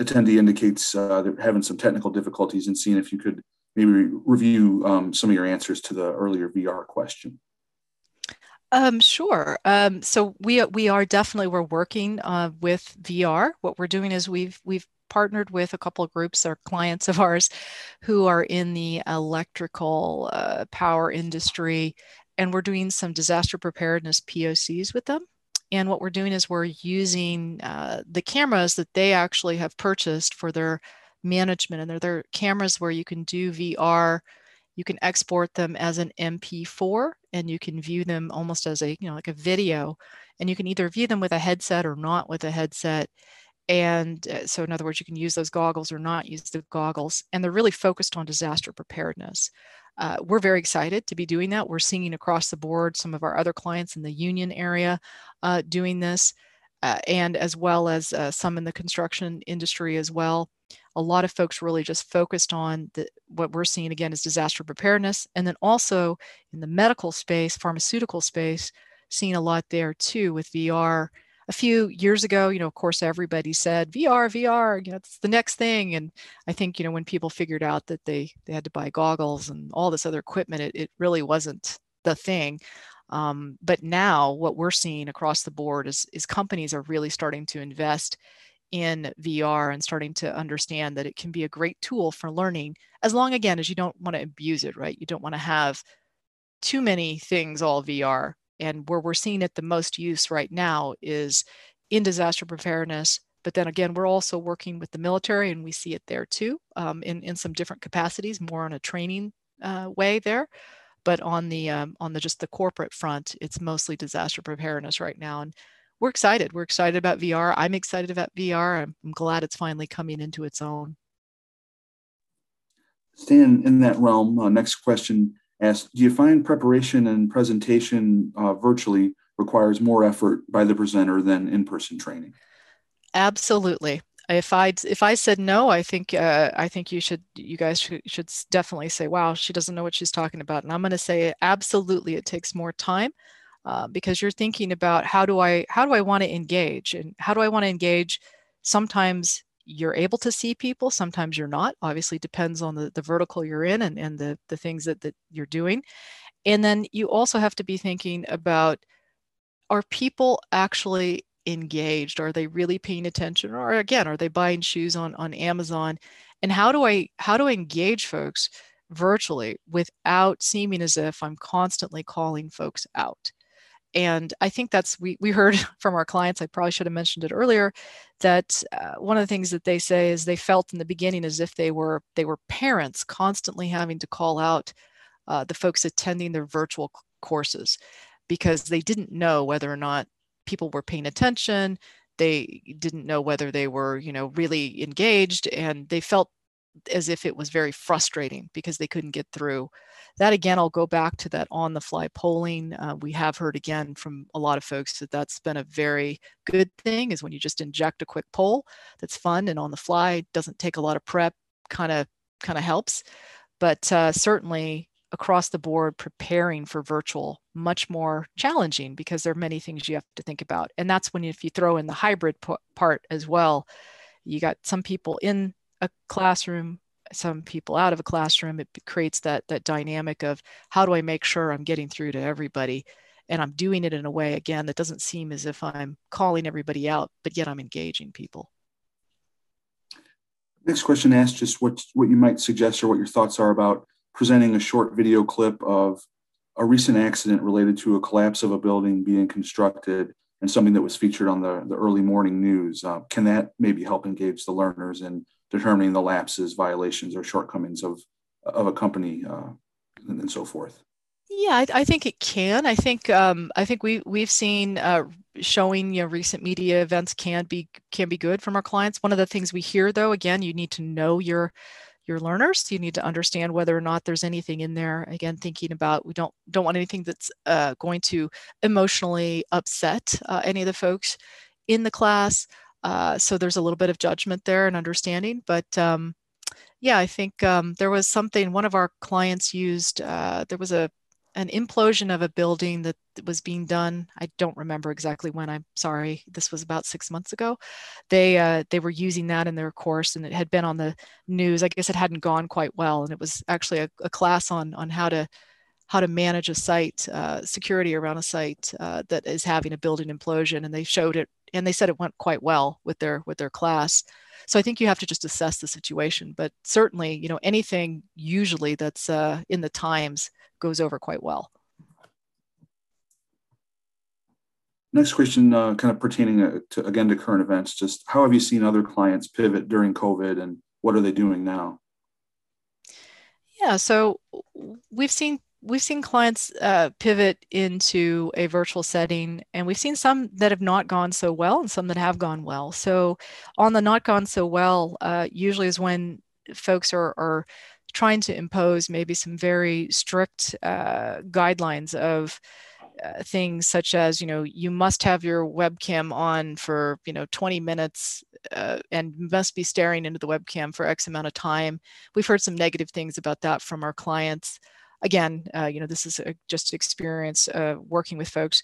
attendee indicates uh, they're having some technical difficulties and seeing if you could maybe review um, some of your answers to the earlier VR question. Um, sure. Um, so we we are definitely we're working uh, with VR. What we're doing is we've we've partnered with a couple of groups or clients of ours who are in the electrical uh, power industry, and we're doing some disaster preparedness POCs with them. And what we're doing is we're using uh, the cameras that they actually have purchased for their management. And they're, they're cameras where you can do VR, you can export them as an MP4, and you can view them almost as a, you know, like a video. And you can either view them with a headset or not with a headset. And uh, so, in other words, you can use those goggles or not use the goggles. And they're really focused on disaster preparedness. Uh, we're very excited to be doing that. We're seeing across the board some of our other clients in the union area uh, doing this, uh, and as well as uh, some in the construction industry as well. A lot of folks really just focused on the, what we're seeing again is disaster preparedness, and then also in the medical space, pharmaceutical space, seeing a lot there too with VR a few years ago, you know, of course, everybody said VR, VR, you know, it's the next thing. And I think, you know, when people figured out that they they had to buy goggles and all this other equipment, it, it really wasn't the thing. Um, but now what we're seeing across the board is, is companies are really starting to invest in VR and starting to understand that it can be a great tool for learning as long again as you don't want to abuse it, right? You don't want to have too many things all VR and where we're seeing it the most use right now is in disaster preparedness. But then again, we're also working with the military, and we see it there too, um, in in some different capacities, more on a training uh, way there. But on the um, on the just the corporate front, it's mostly disaster preparedness right now, and we're excited. We're excited about VR. I'm excited about VR. I'm, I'm glad it's finally coming into its own. Staying in that realm, uh, next question asked, do you find preparation and presentation uh, virtually requires more effort by the presenter than in-person training? Absolutely. If I if I said no, I think uh, I think you should you guys should, should definitely say, "Wow, she doesn't know what she's talking about." And I'm going to say, absolutely, it takes more time uh, because you're thinking about how do I how do I want to engage and how do I want to engage. Sometimes you're able to see people sometimes you're not obviously depends on the, the vertical you're in and, and the, the things that, that you're doing. And then you also have to be thinking about are people actually engaged? Are they really paying attention? Or again are they buying shoes on on amazon? And how do i how do i engage folks virtually without seeming as if i'm constantly calling folks out and i think that's we, we heard [laughs] from our clients i probably should have mentioned it earlier that uh, one of the things that they say is they felt in the beginning as if they were they were parents constantly having to call out uh, the folks attending their virtual courses because they didn't know whether or not people were paying attention they didn't know whether they were you know really engaged and they felt as if it was very frustrating because they couldn't get through. That again, I'll go back to that on the fly polling. Uh, we have heard again from a lot of folks that that's been a very good thing is when you just inject a quick poll that's fun and on the fly, doesn't take a lot of prep, kind of kind of helps. But uh, certainly across the board, preparing for virtual much more challenging because there are many things you have to think about. And that's when if you throw in the hybrid p- part as well, you got some people in a classroom some people out of a classroom it creates that that dynamic of how do i make sure i'm getting through to everybody and i'm doing it in a way again that doesn't seem as if i'm calling everybody out but yet i'm engaging people next question asks just what what you might suggest or what your thoughts are about presenting a short video clip of a recent accident related to a collapse of a building being constructed and something that was featured on the, the early morning news. Uh, can that maybe help engage the learners in determining the lapses, violations, or shortcomings of, of a company uh, and, and, so forth? Yeah, I, I, think it can. I think um, I think we we've seen uh, showing you know recent media events can be can be good from our clients. One of the things we hear though, again, you need to know your your learners. You need to understand whether or not there's anything in there. Again, thinking about we don't don't want anything that's uh, going to emotionally upset uh, any of the folks in the class. Uh, so there's a little bit of judgment there and understanding. But um, yeah, I think um, there was something. One of our clients used. Uh, there was a an implosion of a building that was being done. I don't remember exactly when. I'm sorry. This was about six months ago. They uh, they were using that in their course, and it had been on the news. I guess it hadn't gone quite well, and it was actually a, a class on on how to how to manage a site, uh, security around a site uh, that is having a building implosion, and they showed it, and they said it went quite well with their with their class. So I think you have to just assess the situation, but certainly, you know, anything usually that's uh, in the Times goes over quite well. Next question, uh, kind of pertaining uh, to again to current events. Just how have you seen other clients pivot during COVID, and what are they doing now? Yeah, so we've seen we've seen clients uh, pivot into a virtual setting, and we've seen some that have not gone so well, and some that have gone well. So on the not gone so well, uh, usually is when folks are, are trying to impose maybe some very strict uh, guidelines of uh, things such as you know you must have your webcam on for you know 20 minutes uh, and must be staring into the webcam for x amount of time we've heard some negative things about that from our clients again uh, you know this is a, just experience uh, working with folks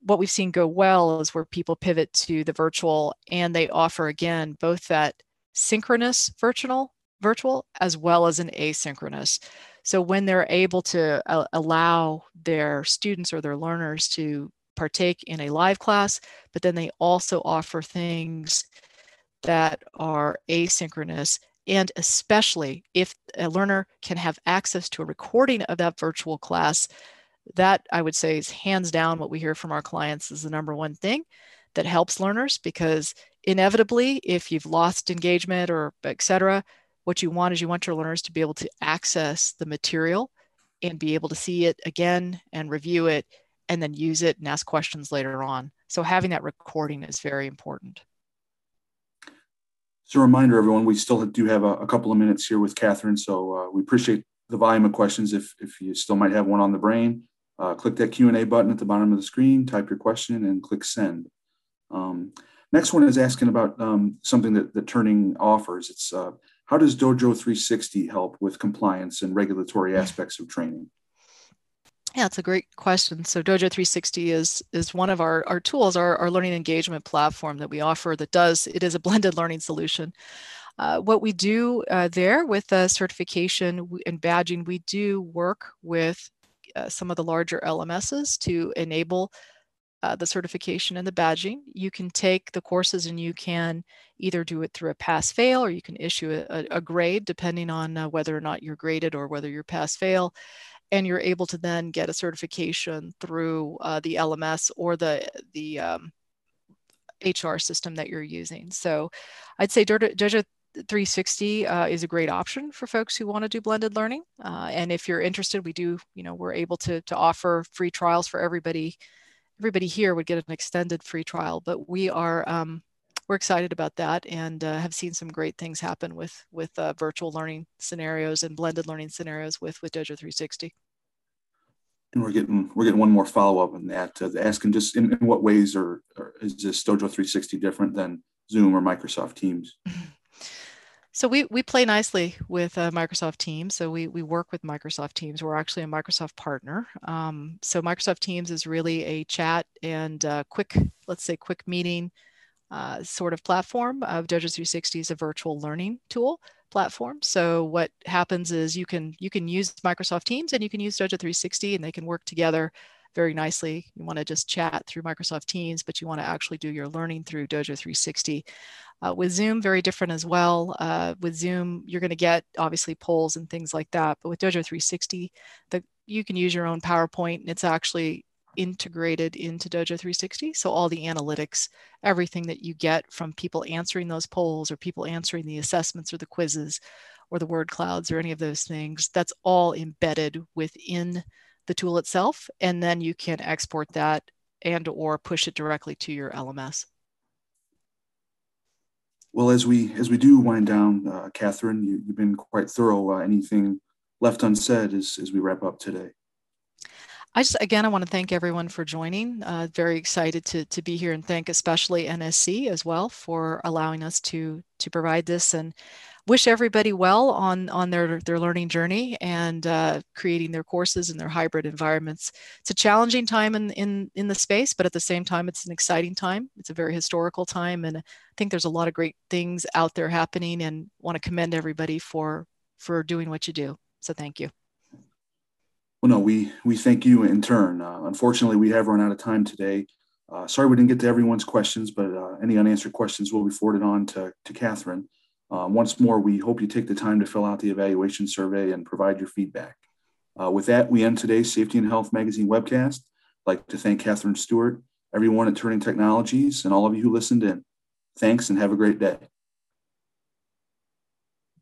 what we've seen go well is where people pivot to the virtual and they offer again both that synchronous virtual virtual as well as an asynchronous. So when they're able to uh, allow their students or their learners to partake in a live class, but then they also offer things that are asynchronous. And especially if a learner can have access to a recording of that virtual class, that I would say is hands down what we hear from our clients is the number one thing that helps learners because inevitably, if you've lost engagement or et cetera, what you want is you want your learners to be able to access the material and be able to see it again and review it and then use it and ask questions later on. So having that recording is very important. So a reminder, everyone, we still do have a, a couple of minutes here with Catherine. So uh, we appreciate the volume of questions. If, if you still might have one on the brain, uh, click that Q&A button at the bottom of the screen, type your question and click send. Um, next one is asking about um, something that, that Turning offers. It's uh, how does Dojo 360 help with compliance and regulatory aspects of training? Yeah, it's a great question. So Dojo 360 is is one of our, our tools, our, our learning engagement platform that we offer that does, it is a [laughs] blended learning solution. Uh, what we do uh, there with uh, certification and badging, we do work with uh, some of the larger LMSs to enable uh, the certification and the badging. You can take the courses and you can either do it through a pass fail or you can issue a, a grade depending on uh, whether or not you're graded or whether you're pass fail. And you're able to then get a certification through uh, the LMS or the, the um, HR system that you're using. So I'd say Dojo 360 uh, is a great option for folks who want to do blended learning. Uh, and if you're interested, we do, you know, we're able to, to offer free trials for everybody everybody here would get an extended free trial, but we are um, we're excited about that and uh, have seen some great things happen with with uh, virtual learning scenarios and blended learning scenarios with with Dojo 360. And we're getting we're getting one more follow up on that, uh, asking just in, in what ways are, are, is this Dojo 360 different than Zoom or Microsoft Teams? [laughs] So we, we play nicely with uh, Microsoft Teams. So we, we work with Microsoft Teams. We're actually a Microsoft partner. Um, so Microsoft Teams is really a chat and uh, quick, let's say quick meeting uh, sort of platform. Of Dojo 360 is a virtual learning tool platform. So what happens is you can you can use Microsoft Teams and you can use Dojo 360 and they can work together very nicely. You want to just chat through Microsoft Teams, but you want to actually do your learning through Dojo 360. Uh, with Zoom, very different as well. Uh, with Zoom, you're going to get obviously polls and things like that. But with Dojo 360, the, you can use your own PowerPoint and it's actually integrated into Dojo 360. So all the analytics, everything that you get from people answering those polls or people answering the assessments or the quizzes or the word clouds or any of those things, that's all embedded within the tool itself. And then you can export that and or push it directly to your LMS. Well, as we as we do wind down, uh, Catherine, you, have been quite thorough. Uh, anything left unsaid as, as we wrap up today? I just again I want to thank everyone for joining. Uh, very excited to to be here and thank especially NSC as well for allowing us to to provide this and wish everybody well on on their their learning journey and uh, creating their courses in their hybrid environments. It's a challenging time in in in the space, but at the same time, it's an exciting time. It's a very historical time, and I think there's a lot of great things out there happening. And want to commend everybody for for doing what you do. So thank you. Well, no, we we thank you in turn. Uh, unfortunately, we have run out of time today. Uh, sorry we didn't get to everyone's questions, but uh, any unanswered questions will be forwarded on to, to Catherine. Um, once more, we hope you take the time to fill out the evaluation survey and provide your feedback. Uh, with that, we end today's Safety and Health Magazine webcast. I'd like to thank Catherine Stewart, everyone at Turning Technologies, and all of you who listened in. Thanks and have a great day.